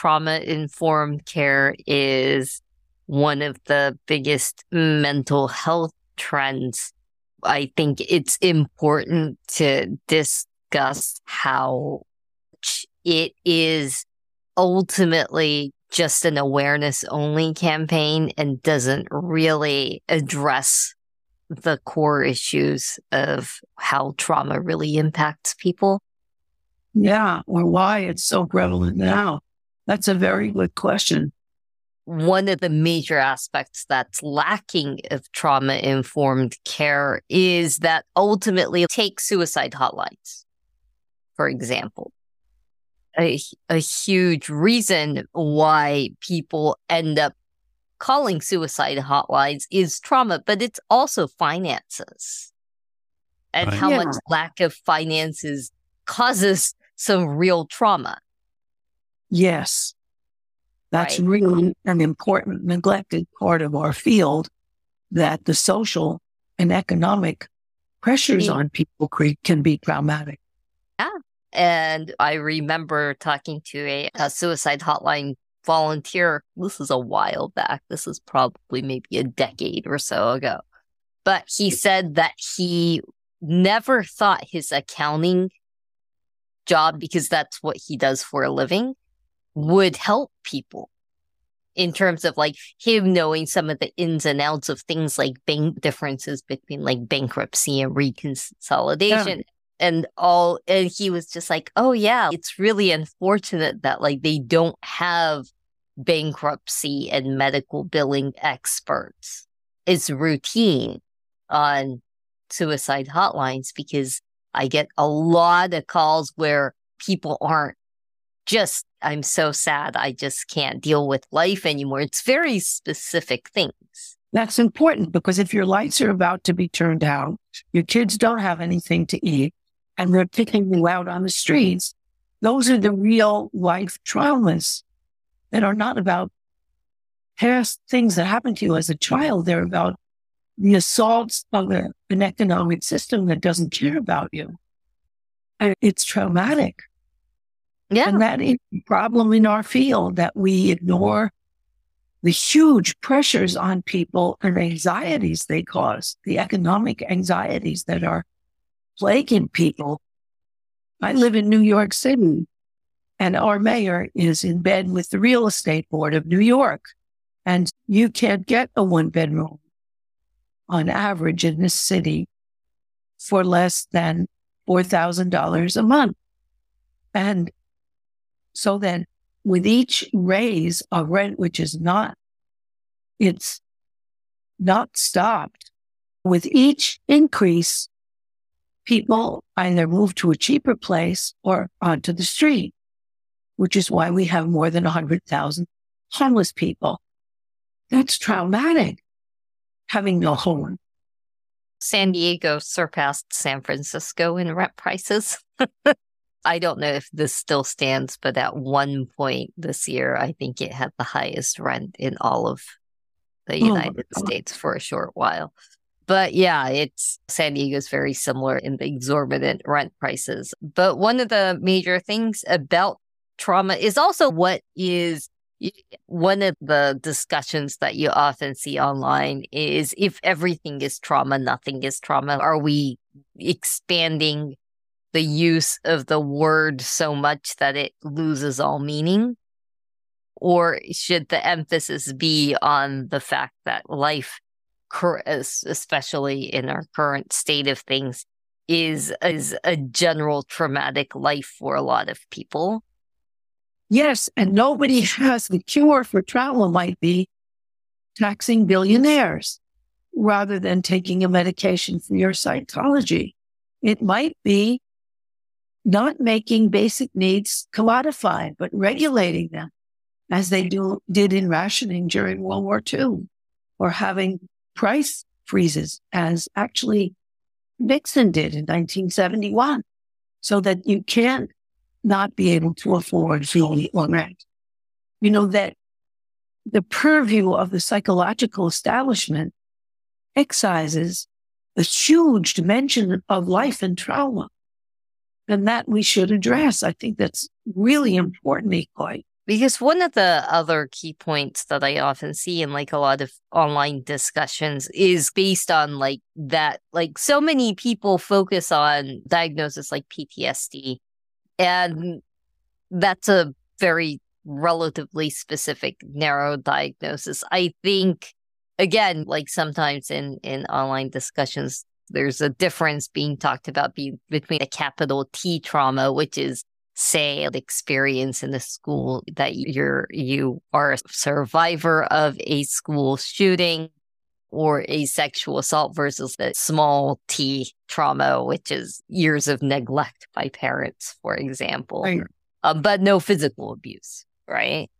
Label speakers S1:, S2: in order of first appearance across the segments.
S1: trauma informed care is one of the biggest mental health trends. I think it's important to discuss how it is ultimately just an awareness only campaign and doesn't really address the core issues of how trauma really impacts people?
S2: Yeah, or why it's so prevalent now. That's a very good question.
S1: One of the major aspects that's lacking of trauma informed care is that ultimately take suicide hotlines, for example. A, a huge reason why people end up calling suicide hotlines is trauma, but it's also finances and right. how yeah. much lack of finances causes some real trauma.
S2: Yes. That's right. really an important neglected part of our field that the social and economic pressures on people can be traumatic.
S1: Yeah. And I remember talking to a, a suicide hotline volunteer. This is a while back. This is probably maybe a decade or so ago. But he said that he never thought his accounting job, because that's what he does for a living, would help people in terms of like him knowing some of the ins and outs of things like bank differences between like bankruptcy and reconsolidation. Yeah and all and he was just like oh yeah it's really unfortunate that like they don't have bankruptcy and medical billing experts. It's routine on suicide hotlines because I get a lot of calls where people aren't just, I'm so sad. I just can't deal with life anymore. It's very specific things.
S2: That's important because if your lights are about to be turned out, your kids don't have anything to eat, and they're picking you out on the streets, those are the real life traumas that are not about past things that happened to you as a child. They're about the assaults of an economic system that doesn't care about you. And it's traumatic.
S1: Yeah.
S2: And that is a problem in our field that we ignore the huge pressures on people and anxieties they cause, the economic anxieties that are plaguing people. I live in New York City and our mayor is in bed with the real estate board of New York. And you can't get a one bedroom on average in this city for less than $4,000 a month. And so then with each raise of rent, which is not, it's not stopped with each increase, people either move to a cheaper place or onto the street which is why we have more than 100,000 homeless people. That's traumatic, having no home.
S1: San Diego surpassed San Francisco in rent prices. I don't know if this still stands, but at one point this year, I think it had the highest rent in all of the oh United oh States for a short while. But yeah, it's San Diego's very similar in the exorbitant rent prices. But one of the major things about trauma is also what is one of the discussions that you often see online is if everything is trauma, nothing is trauma. Are we expanding the use of the word so much that it loses all meaning? Or should the emphasis be on the fact that life, especially in our current state of things, is, is a general traumatic life for a lot of people?
S2: Yes, and nobody has the cure for trauma might be taxing billionaires rather than taking a medication for your psychology. It might be not making basic needs commodified, but regulating them as they do, did in rationing during World War II or having price freezes as actually Nixon did in 1971 so that you can't not be able to afford fuel or rent. You know, that the purview of the psychological establishment excises a huge dimension of life and trauma. And that we should address. I think that's really important, Ikoi.
S1: Because one of the other key points that I often see in like a lot of online discussions is based on like that, like so many people focus on diagnosis like PTSD. And that's a very relatively specific narrow diagnosis. I think again, like sometimes in, in online discussions, there's a difference being talked about be, between a capital T trauma, which is say an experience in the school that you're you are a survivor of a school shooting or a sexual assault versus the small t trauma which is years of neglect by parents for example right. um, but no physical abuse right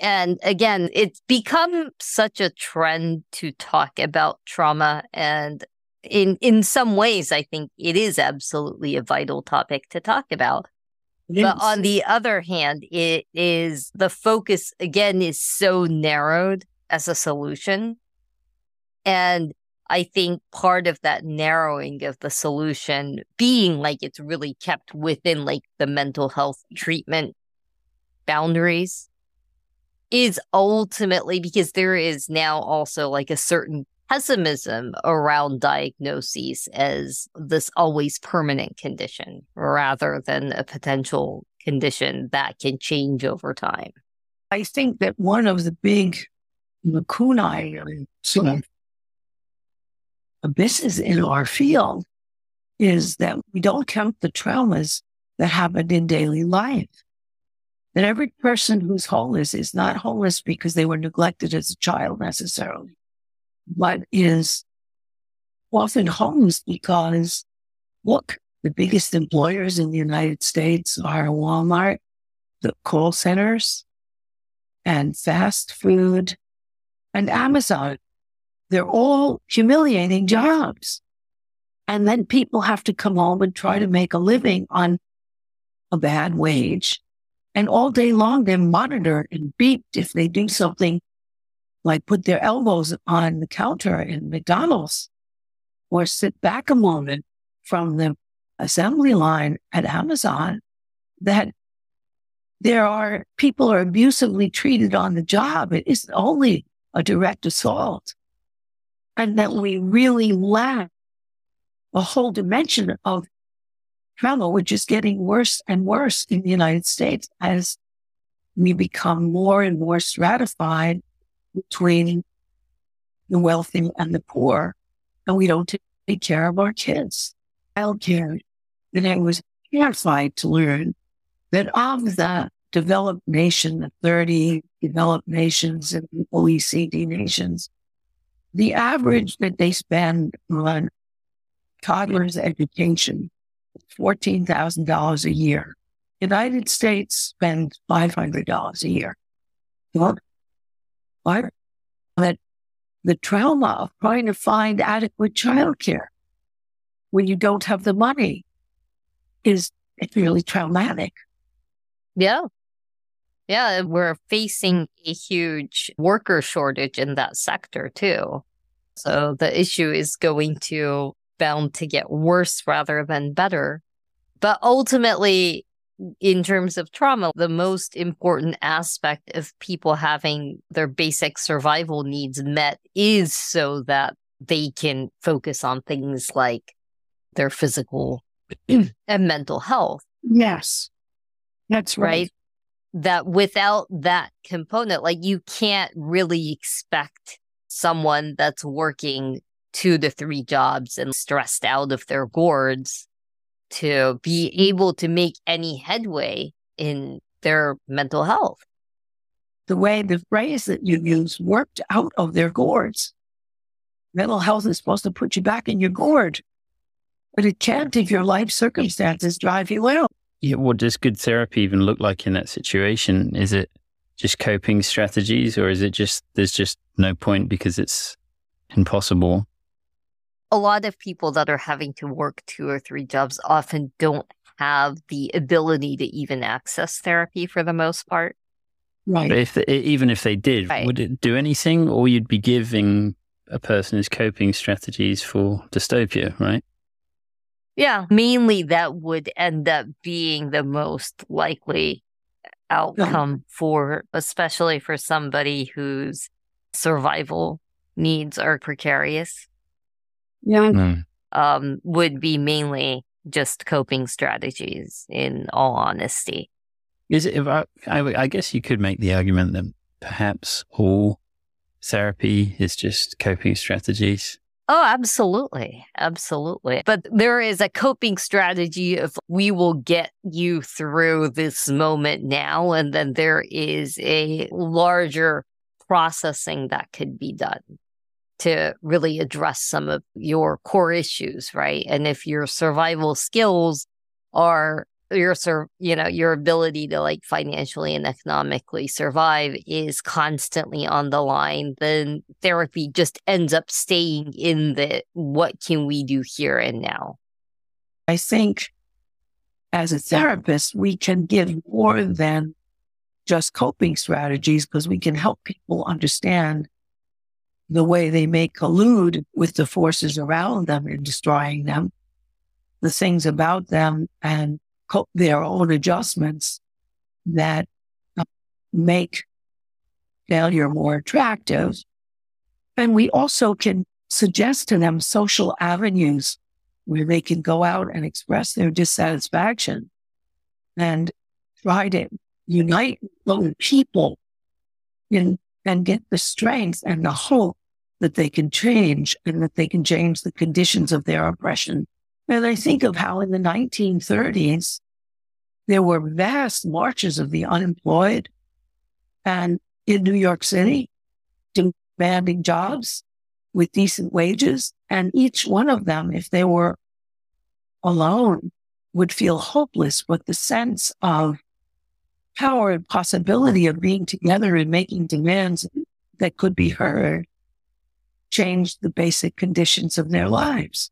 S1: and again it's become such a trend to talk about trauma and in in some ways i think it is absolutely a vital topic to talk about. But on the other hand it is the focus again is so narrowed as a solution. And i think part of that narrowing of the solution being like it's really kept within like the mental health treatment boundaries is ultimately because there is now also like a certain pessimism around diagnoses as this always permanent condition rather than a potential condition that can change over time.
S2: I think that one of the big lacunae sort of abysses in our field is that we don't count the traumas that happen in daily life. That every person who's homeless is not homeless because they were neglected as a child necessarily but is often homes because look, the biggest employers in the United States are Walmart, the call centers, and fast food, and Amazon. They're all humiliating jobs. And then people have to come home and try to make a living on a bad wage. And all day long, they're monitored and beeped if they do something like put their elbows on the counter in McDonald's or sit back a moment from the assembly line at Amazon that there are people are abusively treated on the job. It isn't only a direct assault and that we really lack a whole dimension of trauma, which is getting worse and worse in the United States as we become more and more stratified between the wealthy and the poor, and we don't take care of our kids. Child care. And I was terrified to learn that of the developed nation, the 30 developed nations and OECD nations, the average that they spend on toddlers' education $14,000 a year. United States spends $500 a year. Well, what? But the trauma of trying to find adequate childcare when you don't have the money is it's really traumatic.
S1: Yeah. Yeah, we're facing a huge worker shortage in that sector too. So the issue is going to bound to get worse rather than better. But ultimately, in terms of trauma, the most important aspect of people having their basic survival needs met is so that they can focus on things like their physical and mental health.
S2: Yes. That's right. right.
S1: That without that component, like you can't really expect someone that's working two to three jobs and stressed out of their gourds to be able to make any headway in their mental health.
S2: The way the phrase that you use worked out of their gourds. Mental health is supposed to put you back in your gourd, but it can't if your life circumstances drive you out.
S3: Yeah, what does good therapy even look like in that situation? Is it just coping strategies or is it just there's just no point because it's impossible?
S1: A lot of people that are having to work two or three jobs often don't have the ability to even access therapy for the most part.
S3: Right. But if even if they did, right. would it do anything, or you'd be giving a person his coping strategies for dystopia, right?
S1: Yeah, mainly that would end up being the most likely outcome for, especially for somebody whose survival needs are precarious.
S2: Yeah.
S3: Mm.
S1: Um, would be mainly just coping strategies in all honesty.
S3: Is it, if I, I, I guess you could make the argument that perhaps all therapy is just coping strategies.
S1: Oh, absolutely. Absolutely. But there is a coping strategy of we will get you through this moment now. And then there is a larger processing that could be done to really address some of your core issues, right? And if your survival skills are your you know your ability to like financially and economically survive is constantly on the line then therapy just ends up staying in the what can we do here and now
S2: i think as a therapist we can give more than just coping strategies because we can help people understand the way they may collude with the forces around them in destroying them the things about them and co- their own adjustments that uh, make failure more attractive. And we also can suggest to them social avenues where they can go out and express their dissatisfaction and try to unite people in, and get the strength and the hope that they can change and that they can change the conditions of their oppression. And I think of how in the 1930s, there were vast marches of the unemployed. And in New York City demanding jobs with decent wages. And each one of them, if they were alone, would feel hopeless, but the sense of power and possibility of being together and making demands that could be heard changed the basic conditions of their lives.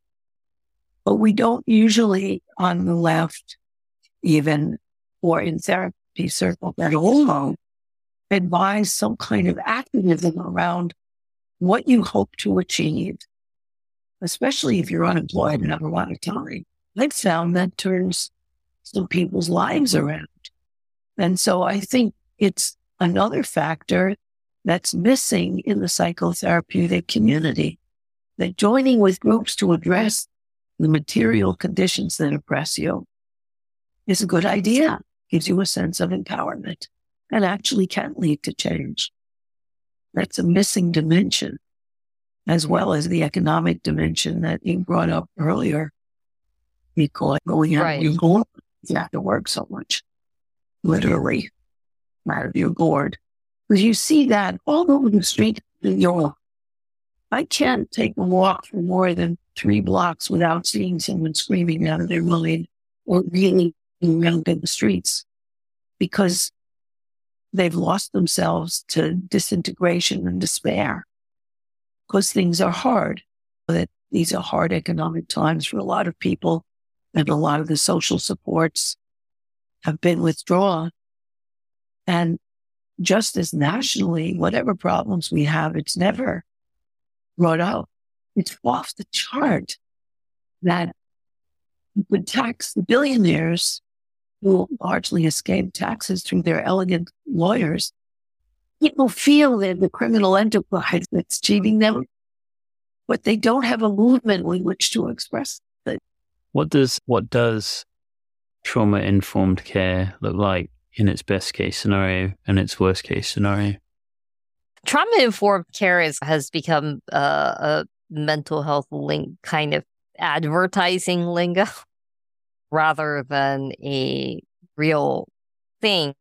S2: But we don't usually on the left, even or in therapy circles at all, advise some kind of activism around what you hope to achieve, especially if you're unemployed and have a lot of time. I've found that turns some people's lives around. And so I think it's another factor that's missing in the psychotherapeutic community that joining with groups to address the material conditions that oppress you is a good idea. Gives you a sense of empowerment and actually can lead to change. That's a missing dimension, as well as the economic dimension that you brought up earlier. It going out right. of your gourd. You have to work so much, literally, out of your gourd. Because you see that all over the street in Europe. I can't take a walk for more than three blocks without seeing someone screaming out of their mind or reeling around in the streets because they've lost themselves to disintegration and despair because things are hard. That these are hard economic times for a lot of people and a lot of the social supports have been withdrawn. And just as nationally, whatever problems we have, it's never brought up it's off the chart that would tax the billionaires who largely escape taxes through their elegant lawyers. People feel that the criminal enterprise that's cheating them, but they don't have a movement with which to express it.
S3: What does what does trauma informed care look like in its best case scenario and its worst case scenario?
S1: Trauma informed care is, has become uh, a mental health link kind of advertising lingo rather than a real thing.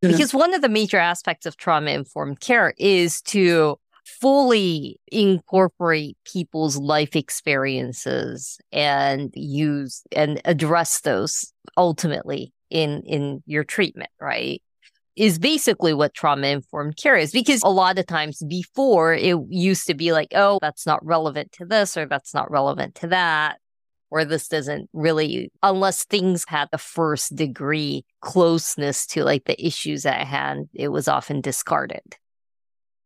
S1: Because one of the major aspects of trauma informed care is to fully incorporate people's life experiences and use and address those ultimately in in your treatment, right? is basically what trauma informed care is because a lot of times before it used to be like, oh, that's not relevant to this or that's not relevant to that. Or this doesn't really, unless things had the first degree closeness to like the issues at hand, it was often discarded.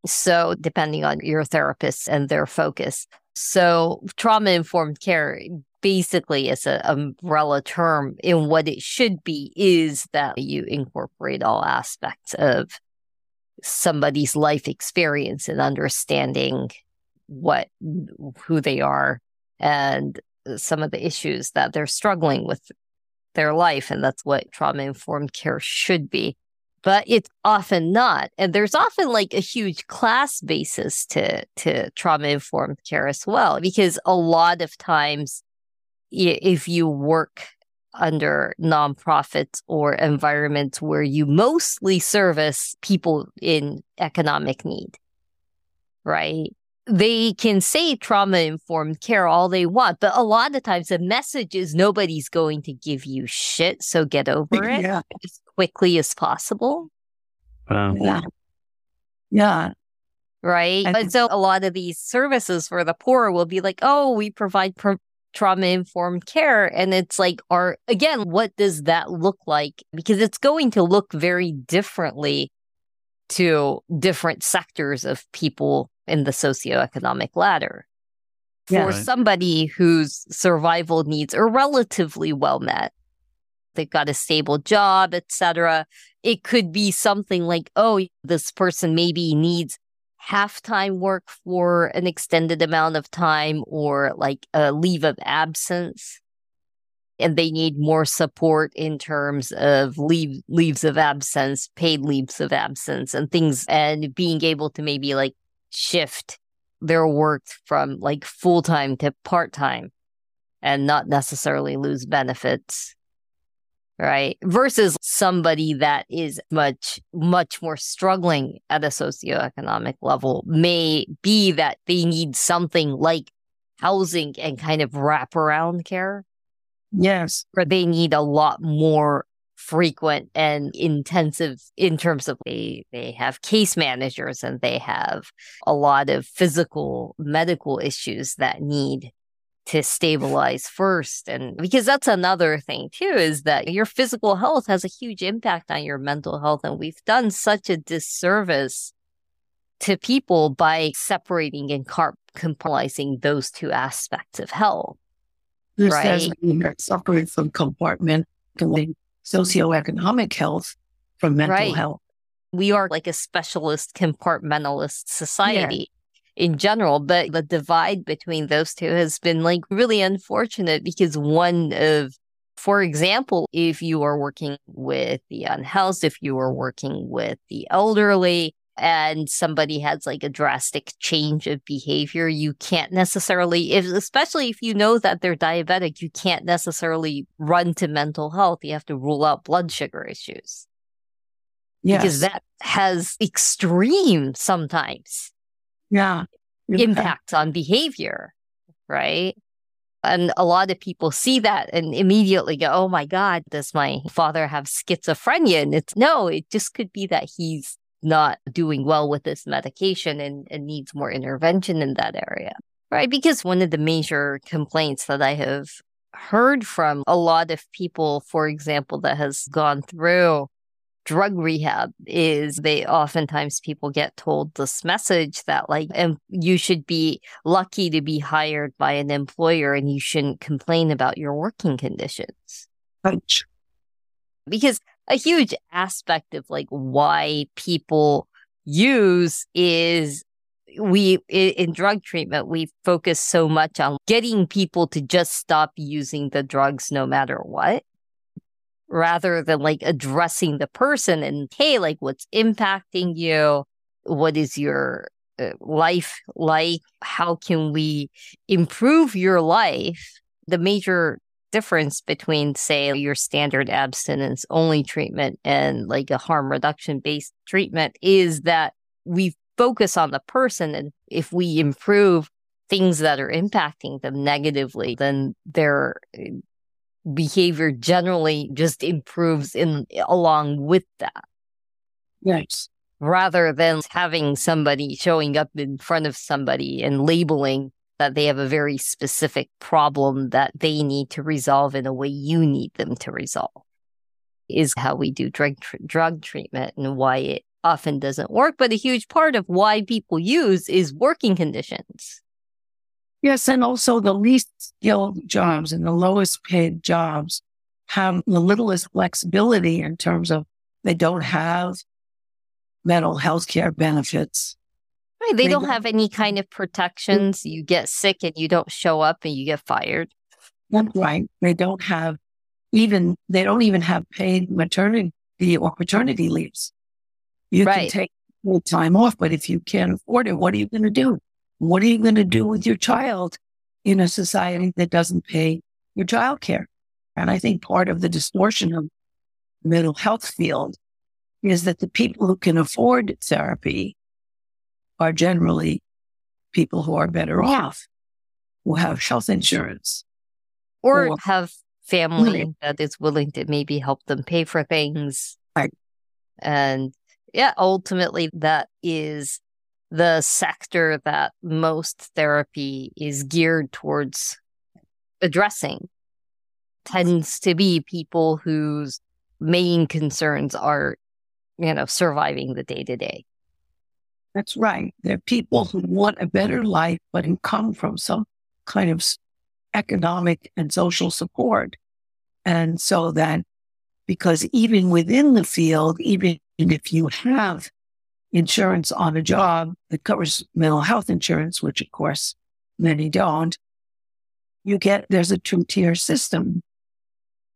S1: So, depending on your therapist and their focus. So, trauma informed care basically as an umbrella term in what it should be is that you incorporate all aspects of somebody's life experience and understanding what who they are and some of the issues that they're struggling with their life and that's what trauma informed care should be. But it's often not and there's often like a huge class basis to to trauma informed care as well because a lot of times if you work under nonprofits or environments where you mostly service people in economic need, right? They can say trauma informed care all they want, but a lot of times the message is nobody's going to give you shit. So get over it
S2: Yeah.
S1: as quickly as possible.
S3: Wow.
S2: Yeah. Yeah.
S1: Right.
S2: And-
S1: And so a lot of these services for the poor will be like, oh, we provide pro- trauma informed care. And it's like, are again, what does that look like? Because it's going to look very differently to different sectors of people in the socioeconomic ladder. For
S2: Yeah.
S3: Right.
S1: somebody whose survival needs are relatively well met, they've got a stable job, etc. It could be something like, oh, this person maybe needs half time work for an extended amount of time or like a leave of absence. And they need more support in terms of leave leaves of absence, paid leaves of absence and things and being able to maybe like shift their work from like full time to part time and not necessarily lose benefits right? Versus somebody that is much, much more struggling at a socioeconomic level may be that they need something like housing and kind of wraparound care,
S2: Yes.
S1: or they need a lot more frequent and intensive in terms of they they have case managers and they have a lot of physical medical issues that need to stabilize first and because that's another thing too is that your physical health has a huge impact on your mental health and we've done such a disservice to people by separating and compartmentalizing those two aspects of health
S2: This
S1: Right.
S2: suffering from compartmentalizing socioeconomic health from mental
S1: Right.
S2: health.
S1: we are like a specialist compartmentalist society in general but the divide between those two has been like really unfortunate because one of for example if you are working with the unhoused if you are working with the elderly and somebody has like a drastic change of behavior you can't necessarily if especially if you know that they're diabetic you can't necessarily run to mental health. You have to rule out blood sugar issues.
S2: Yes.
S1: because that has extreme sometimes
S2: yeah.
S1: impacts on behavior, right? And a lot of people see that and immediately go, Oh my God, does my father have schizophrenia? And it's no, it just could be that he's not doing well with this medication and, and needs more intervention in that area, right? Because one of the major complaints that I have heard from a lot of people, for example, that has gone through drug rehab is they oftentimes people get told this message that like and you should be lucky to be hired by an employer and you shouldn't complain about your working conditions
S2: Ouch.
S1: because a huge aspect of like why people use is we in drug treatment we focus so much on getting people to just stop using the drugs no matter what rather than like addressing the person and hey like what's impacting you? What is your uh, life like? How can we improve your life? The major difference between say your standard abstinence only treatment and like a harm reduction based treatment is that we focus on the person and if we improve things that are impacting them negatively then their uh, behavior generally just improves in along with that.
S2: Yes.
S1: rather than having somebody showing up in front of somebody and labeling that they have a very specific problem that they need to resolve in a way you need them to resolve is how we do drug tr- drug treatment and why it often doesn't work. But a huge part of why people use is working conditions
S2: Yes, and also the least skilled jobs and the lowest paid jobs have the littlest flexibility in terms of they don't have mental health care benefits.
S1: Right. They, they don't, don't have any kind of protections. You get sick and you don't show up and you get fired.
S2: That's right. They don't have even, they don't even have paid maternity or paternity leaves. You right. can take time off, but if you can't afford it, what are you going to do? What are you going to do with your child in a society that doesn't pay your child care? And I think part of the distortion of the mental health field is that the people who can afford therapy are generally people who are better off, who have health insurance.
S1: Or, or have family that is willing to maybe help them pay for things.
S2: Right.
S1: And yeah, ultimately that is the sector that most therapy is geared towards addressing tends to be people whose main concerns are, you know, surviving the day to day.
S2: That's right. They're people who want a better life, but who come from some kind of economic and social support. And so that because even within the field, even if you have insurance on a job that covers mental health insurance, which of course many don't, you get, there's a two tier system.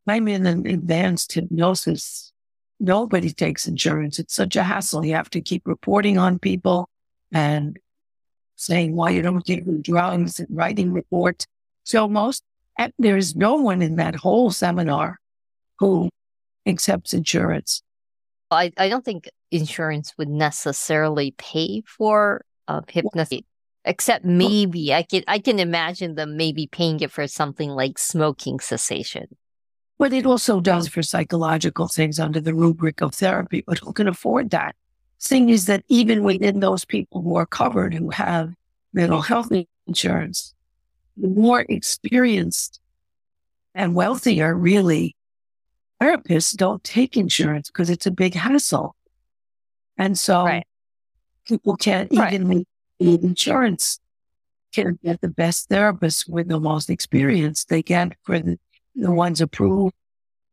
S2: I'm in an advanced hypnosis. Nobody takes insurance. It's such a hassle. You have to keep reporting on people and saying why you don't take drugs and writing reports. So most, there is no one in that whole seminar who accepts insurance.
S1: I, I don't think insurance would necessarily pay for uh, hypnosis, except maybe I can I can imagine them maybe paying it for something like smoking cessation.
S2: But it also does for psychological things under the rubric of therapy. But who can afford that? Thing is that even within those people who are covered who have mental health insurance, the more experienced and wealthier really therapists don't take insurance because it's a big hassle. And so right. people can't right. even need insurance can get the best therapists with the most experience they get for the, the ones approved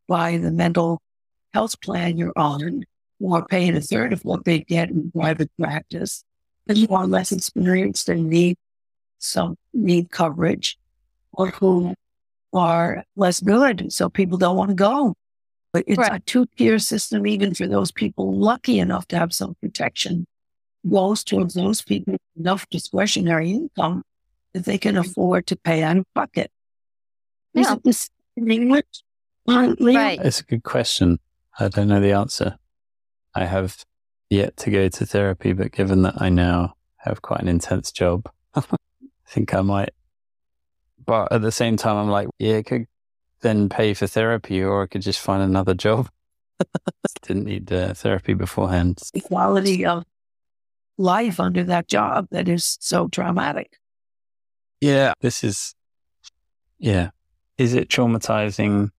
S2: by the mental health plan you're on, who are paying a third of what they get in private practice, and who are less experienced and need some need coverage, or who are less good, so people don't want to go. But it's right. a two tier system, even for those people lucky enough to have some protection, goes towards those people enough discretionary income that they can afford to pay out of pocket. Yeah. Is in English?
S3: Right. It's a good question. I don't know the answer. I have yet to go to therapy, but given that I now have quite an intense job, I think I might. But at the same time, I'm like, yeah, it could then pay for therapy, or I could just find another job. Didn't need uh, therapy beforehand.
S2: The quality of life under that job that is so traumatic.
S3: Yeah, this is, yeah. Is it traumatizing?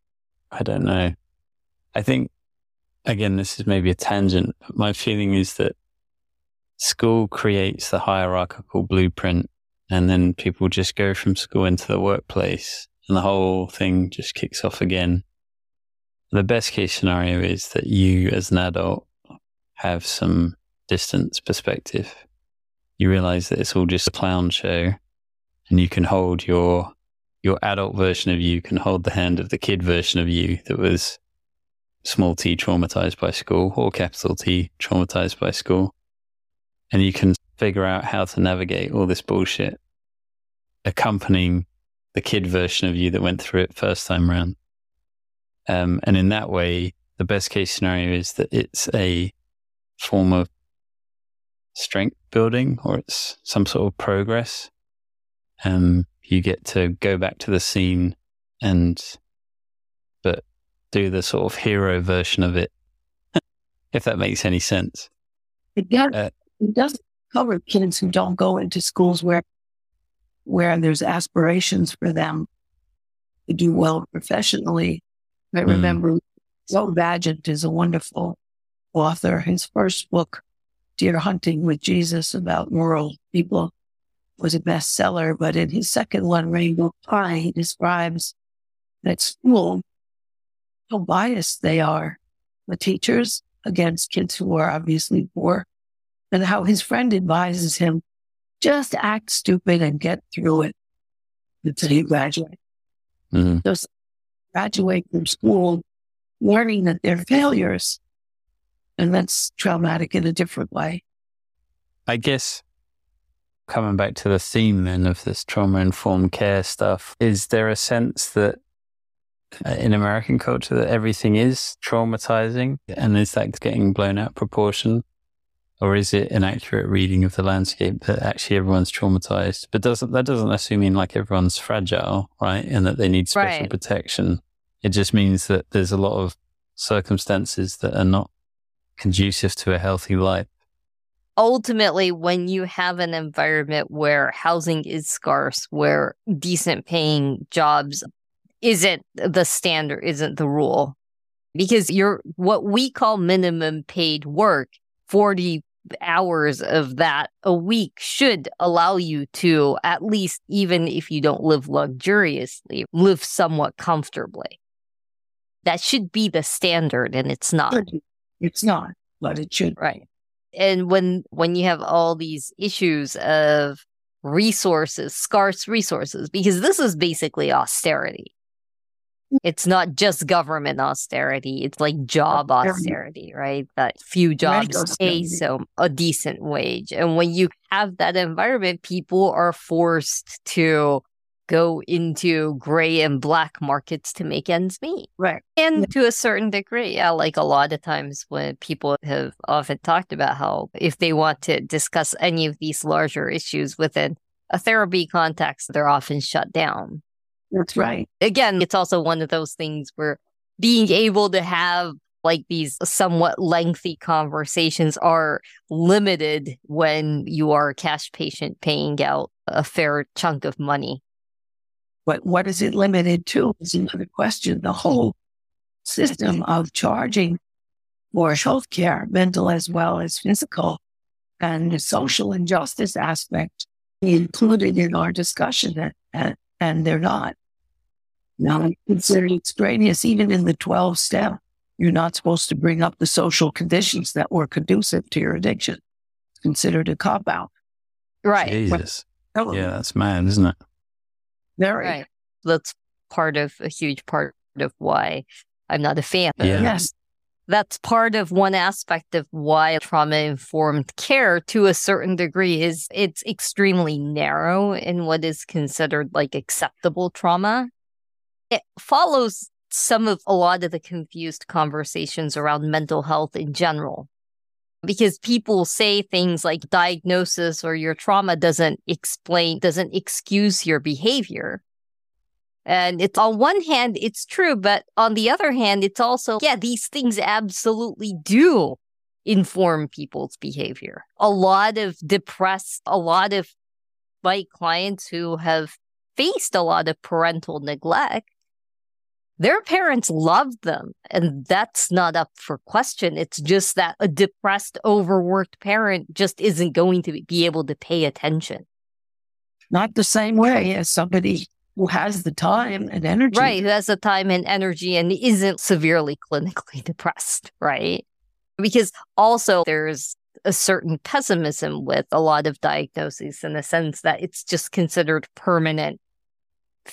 S3: I don't know. I think, again, this is maybe a tangent. my feeling is that school creates the hierarchical blueprint and then people just go from school into the workplace and the whole thing just kicks off again. The best case scenario is that you, as an adult, have some distance perspective. You realize that it's all just a clown show, and you can hold your your adult version of you can hold the hand of the kid version of you that was small t traumatized by school or capital T traumatized by school. And you can figure out how to navigate all this bullshit accompanying the kid version of you that went through it first time around. Um, and in that way, the best case scenario is that it's a form of strength building or it's some sort of progress. Um, you get to go back to the scene and, but do the sort of hero version of it, if that makes any sense.
S2: It does. Uh, it does cover kids who don't go into schools where where there's aspirations for them to do well professionally. I mm. remember Joe Bageant is a wonderful author. His first book, Deer Hunting with Jesus, about rural people was a bestseller, but in his second one, Rainbow Pie, he describes at school how biased they are, the teachers against kids who are obviously poor, and how his friend advises him just act stupid and get through it until you graduate.
S3: Mm-hmm.
S2: Just graduate from school learning that they're failures. And that's traumatic in a different way.
S3: I guess coming back to the theme then of this trauma informed care stuff, is there a sense that uh, in American culture that everything is traumatizing and is that getting blown out of proportion? Or is it an accurate reading of the landscape that actually everyone's traumatized? But doesn't that doesn't necessarily mean like everyone's fragile, right? And that they need special
S1: Right.
S3: protection. It just means that there's a lot of circumstances that are not conducive to a healthy life.
S1: ultimately when you have an environment where housing is scarce where decent paying jobs isn't the standard isn't the rule because you're what we call minimum paid work 40 hours of that a week should allow you to at least even if you don't live luxuriously live somewhat comfortably that should be the standard and it's not
S2: It's not, but it should.
S1: Right. And when when you have all these issues of resources, scarce resources, because this is basically austerity. It's not just government austerity, it's like job
S2: Austerity.
S1: right? That few jobs pay so a decent wage. And when you have that environment, people are forced to go into gray and black markets to make ends meet.
S2: Right.
S1: And
S2: Yeah.
S1: to a certain degree, yeah, like a lot of times when people have often talked about how if they want to discuss any of these larger issues within a therapy context, they're often shut down.
S2: That's right.
S1: Again, it's also one of those things where being able to have like these somewhat lengthy conversations are limited when you are a cash patient paying out a fair chunk of money.
S2: But what is it limited to is another question. The whole system of charging for health care, mental as well as physical, and the social injustice aspect included in our discussion, and, and, and they're not. Now, considered extraneous, even in the 12 step, you're not supposed to bring up the social conditions that were conducive to your addiction. It's considered a cop out.
S1: Right.
S3: Jesus. Yeah, that's mad, isn't it?
S2: Very.
S1: Right. That's part of a huge part of why I'm not a fan.
S3: Yeah.
S2: Yes.
S1: that's part of one aspect of why trauma informed care to a certain degree is it's extremely narrow in what is considered like acceptable trauma. It follows some of a lot of the confused conversations around mental health in general. Because people say things like diagnosis or your trauma doesn't explain, doesn't excuse your behavior. And it's on one hand, it's true, but on the other hand, it's also, yeah, these things absolutely do inform people's behavior. A lot of depressed, a lot of my clients who have faced a lot of parental neglect, their parents loved them. And that's not up for question. It's just that a depressed, overworked parent just isn't going to be able to pay attention.
S2: Not the same way as somebody who has the time and energy.
S1: Right, who has the time and energy and isn't severely clinically depressed, right? Because also there's a certain pessimism with a lot of diagnoses in the sense that it's just considered permanent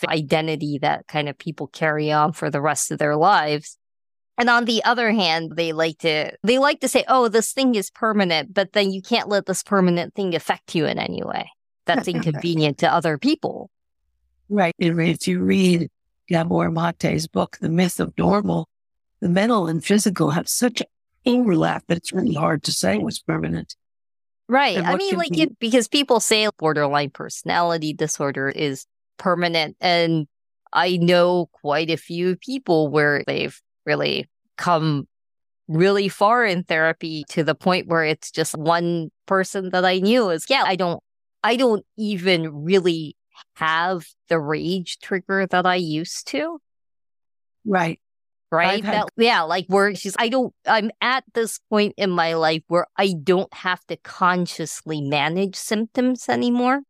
S1: identity that kind of people carry on for the rest of their lives. And on the other hand, they like to they like to say, "Oh, this thing is permanent," but then you can't let this permanent thing affect you in any way. That's inconvenient to other people.
S2: Right. And if you read Gabor Mate's book, The Myth of Normal, the mental and physical have such overlap that it's really hard to say what's permanent.
S1: Right. I mean, like
S2: be-
S1: it because people say borderline personality disorder is permanent. And I know quite a few people where they've really come really far in therapy to the point where it's just one person that I knew is, yeah, I don't, I don't even really have the rage trigger that I used to.
S2: Right.
S1: Right.
S2: Had-
S1: That, yeah. Like where she's, I don't, I'm at this point in my life where I don't have to consciously manage symptoms anymore.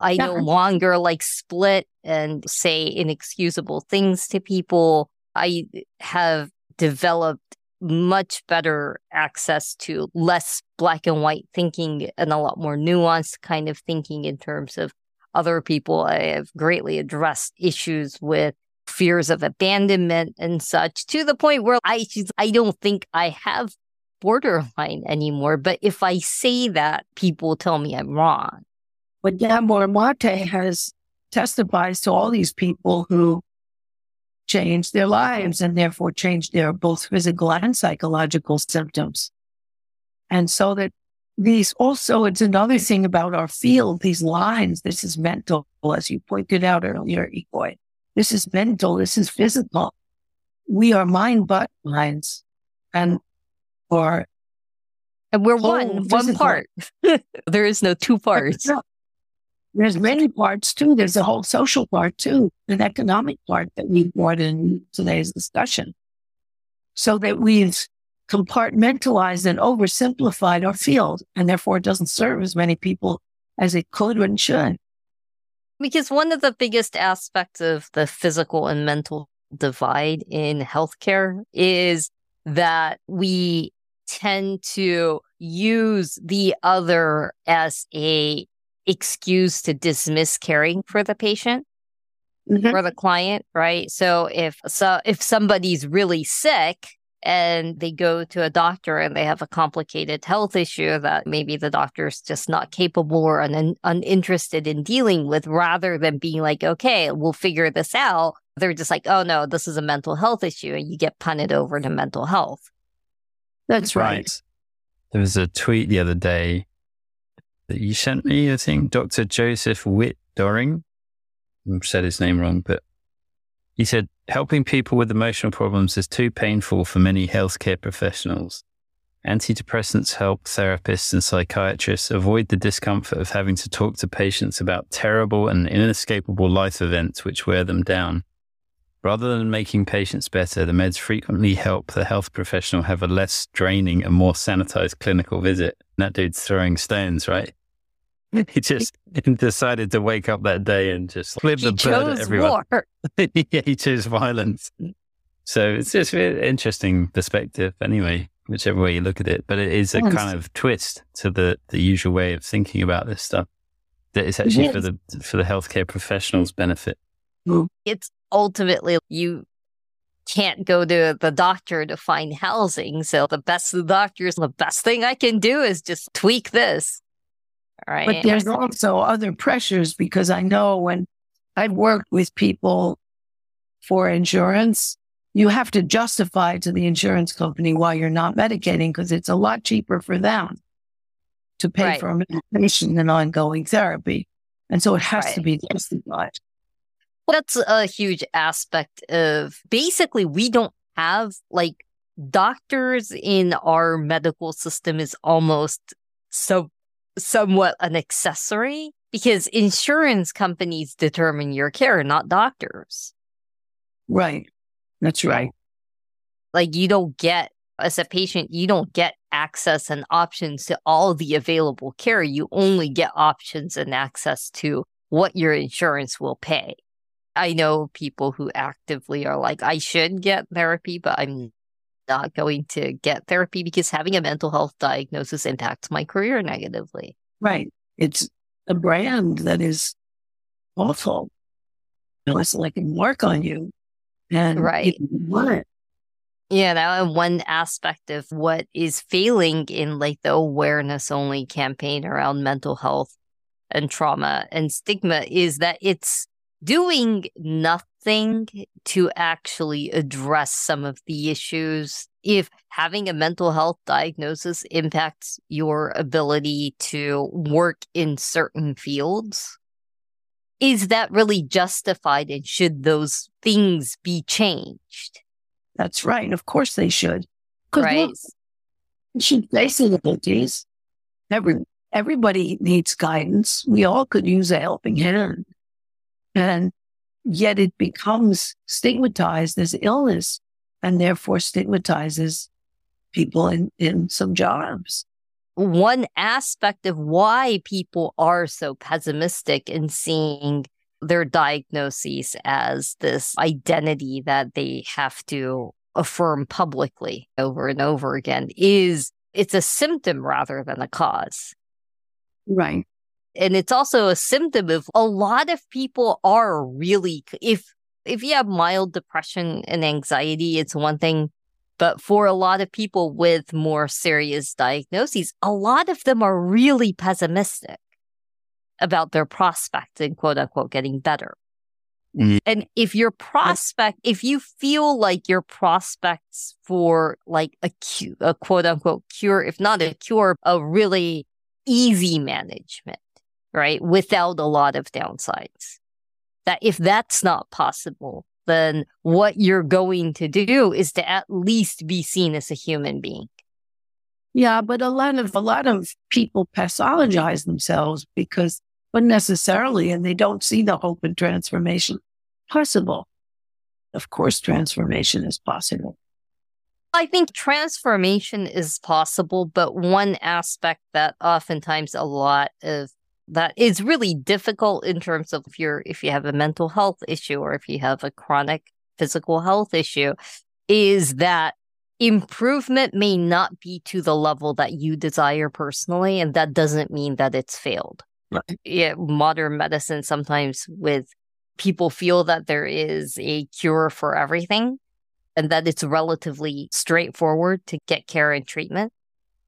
S1: I no longer like split and say inexcusable things to people. I have developed much better access to less black and white thinking and a lot more nuanced kind of thinking in terms of other people. I have greatly addressed issues with fears of abandonment and such to the point where I I don't think I have borderline anymore. But if I say that, people tell me I'm wrong.
S2: But Gabor Mate has testifies to all these people who changed their lives and therefore changed their both physical and psychological symptoms. And so that these also, it's another thing about our field, these lines, this is mental, as you pointed out earlier, Ikoi. This is mental, this is physical. We are mind but lines and or
S1: and we're one, one part. there is no two parts.
S2: There's many parts too. There's a whole social part too, an economic part that we brought in today's discussion. So that we've compartmentalized and oversimplified our field, and therefore it doesn't serve as many people as it could and should.
S1: Because one of the biggest aspects of the physical and mental divide in healthcare is that we tend to use the other as a excuse to dismiss caring for the patient mm-hmm. for the client, right? So if so if somebody's really sick and they go to a doctor and they have a complicated health issue that maybe the doctor's just not capable or un- uninterested in dealing with rather than being like, okay, we'll figure this out. They're just like, oh no, this is a mental health issue. And you get punted over to mental health.
S2: That's right. right.
S3: There was a tweet the other day that you sent me, I think, Dr. Joseph Witt Doring. I said his name wrong, but he said, helping people with emotional problems is too painful for many healthcare professionals. Antidepressants help therapists and psychiatrists avoid the discomfort of having to talk to patients about terrible and inescapable life events which wear them down. Rather than making patients better, the meds frequently help the health professional have a less draining and more sanitized clinical visit. And that dude's throwing stones, right? he just decided to wake up that day and just flip the bird at everyone. yeah, he chose violence. So it's just an interesting perspective, anyway, whichever way you look at it. But it is a yes. kind of twist to the the usual way of thinking about this stuff. That it's actually yes. for the for the healthcare professionals' benefit.
S1: It's ultimately you can't go to the doctor to find housing. So the best of the doctors, the best thing I can do is just tweak this. Right.
S2: But there's also other pressures because I know when I've worked with people for insurance, you have to justify to the insurance company why you're not medicating because it's a lot cheaper for them to pay right. for medication than ongoing therapy. And so it has right. to be justified.
S1: That's a huge aspect of basically, we don't have like doctors in our medical system is almost so somewhat an accessory because insurance companies determine your care, not doctors.
S2: Right. That's right.
S1: Like you don't get, as a patient, you don't get access and options to all the available care. You only get options and access to what your insurance will pay. I know people who actively are like, I should get therapy, but I'm not going to get therapy because having a mental health diagnosis impacts my career negatively.
S2: Right. It's a brand that is awful. Unless I can work on you. And
S1: right.
S2: you want it.
S1: Yeah, that one aspect of what is failing in like the awareness only campaign around mental health and trauma and stigma is that it's doing nothing to actually address some of the issues. If having a mental health diagnosis impacts your ability to work in certain fields, is that really justified and should those things be changed?
S2: That's right. Of course they should.
S1: Right. Look,
S2: should face difficulties. Every, everybody needs guidance. We all could use a helping hand. And yet it becomes stigmatized as illness and therefore stigmatizes people in, in some jobs.
S1: one aspect of why people are so pessimistic in seeing their diagnoses as this identity that they have to affirm publicly over and over again is it's a symptom rather than a cause.
S2: Right.
S1: And it's also a symptom of a lot of people are really if if you have mild depression and anxiety, it's one thing. But for a lot of people with more serious diagnoses, a lot of them are really pessimistic about their prospects and quote unquote getting better. Mm. And if your prospect, if you feel like your prospects for like a, cu- a quote unquote cure, if not a cure, a really easy management, right? Without a lot of downsides. That if that's not possible, then what you're going to do is to at least be seen as a human being.
S2: Yeah, but a lot of a lot of people pathologize themselves because unnecessarily and they don't see the hope and transformation possible. Of course, transformation is possible.
S1: I think transformation is possible, but one aspect that oftentimes a lot of that is really difficult in terms of if you're if you have a mental health issue or if you have a chronic physical health issue is that improvement may not be to the level that you desire personally and that doesn't mean that it's failed Right. Yeah, modern medicine sometimes with people feel that there is a cure for everything and that it's relatively straightforward to get care and treatment.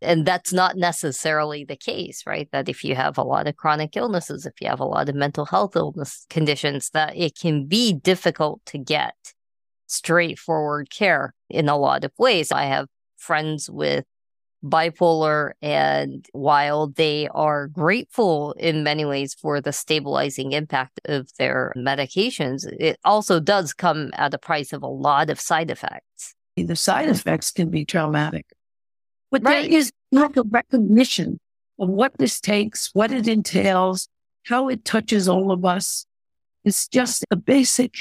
S1: And that's not necessarily the case, right? That if you have a lot of chronic illnesses, if you have a lot of mental health illness conditions, that it can be difficult to get straightforward care in a lot of ways. I have friends with bipolar. And while they are grateful in many ways for the stabilizing impact of their medications, it also does come at the price of a lot of side effects.
S2: The side effects can be traumatic. But right. there is not a recognition of what this takes, what it entails, how it touches all of us. It's just a basic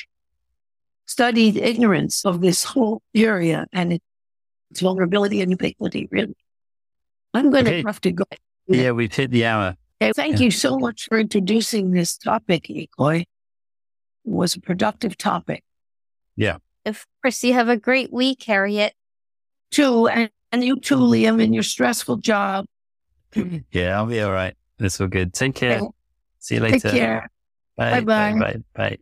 S2: studied ignorance of this whole area and its vulnerability and ubiquity, really. I'm going okay. to have to go.
S3: Yeah, we've hit the hour.
S2: Okay, thank yeah. you so much for introducing this topic, Ikoi. It was a productive topic.
S3: Yeah.
S1: Of course, you have a great week, Harriet.
S2: Too, and, and you too, Liam, in your stressful job.
S3: yeah, I'll be all right. That's all good. Take care. Okay. See you later.
S2: Take care.
S3: Bye.
S2: Bye-bye.
S3: Bye. Bye.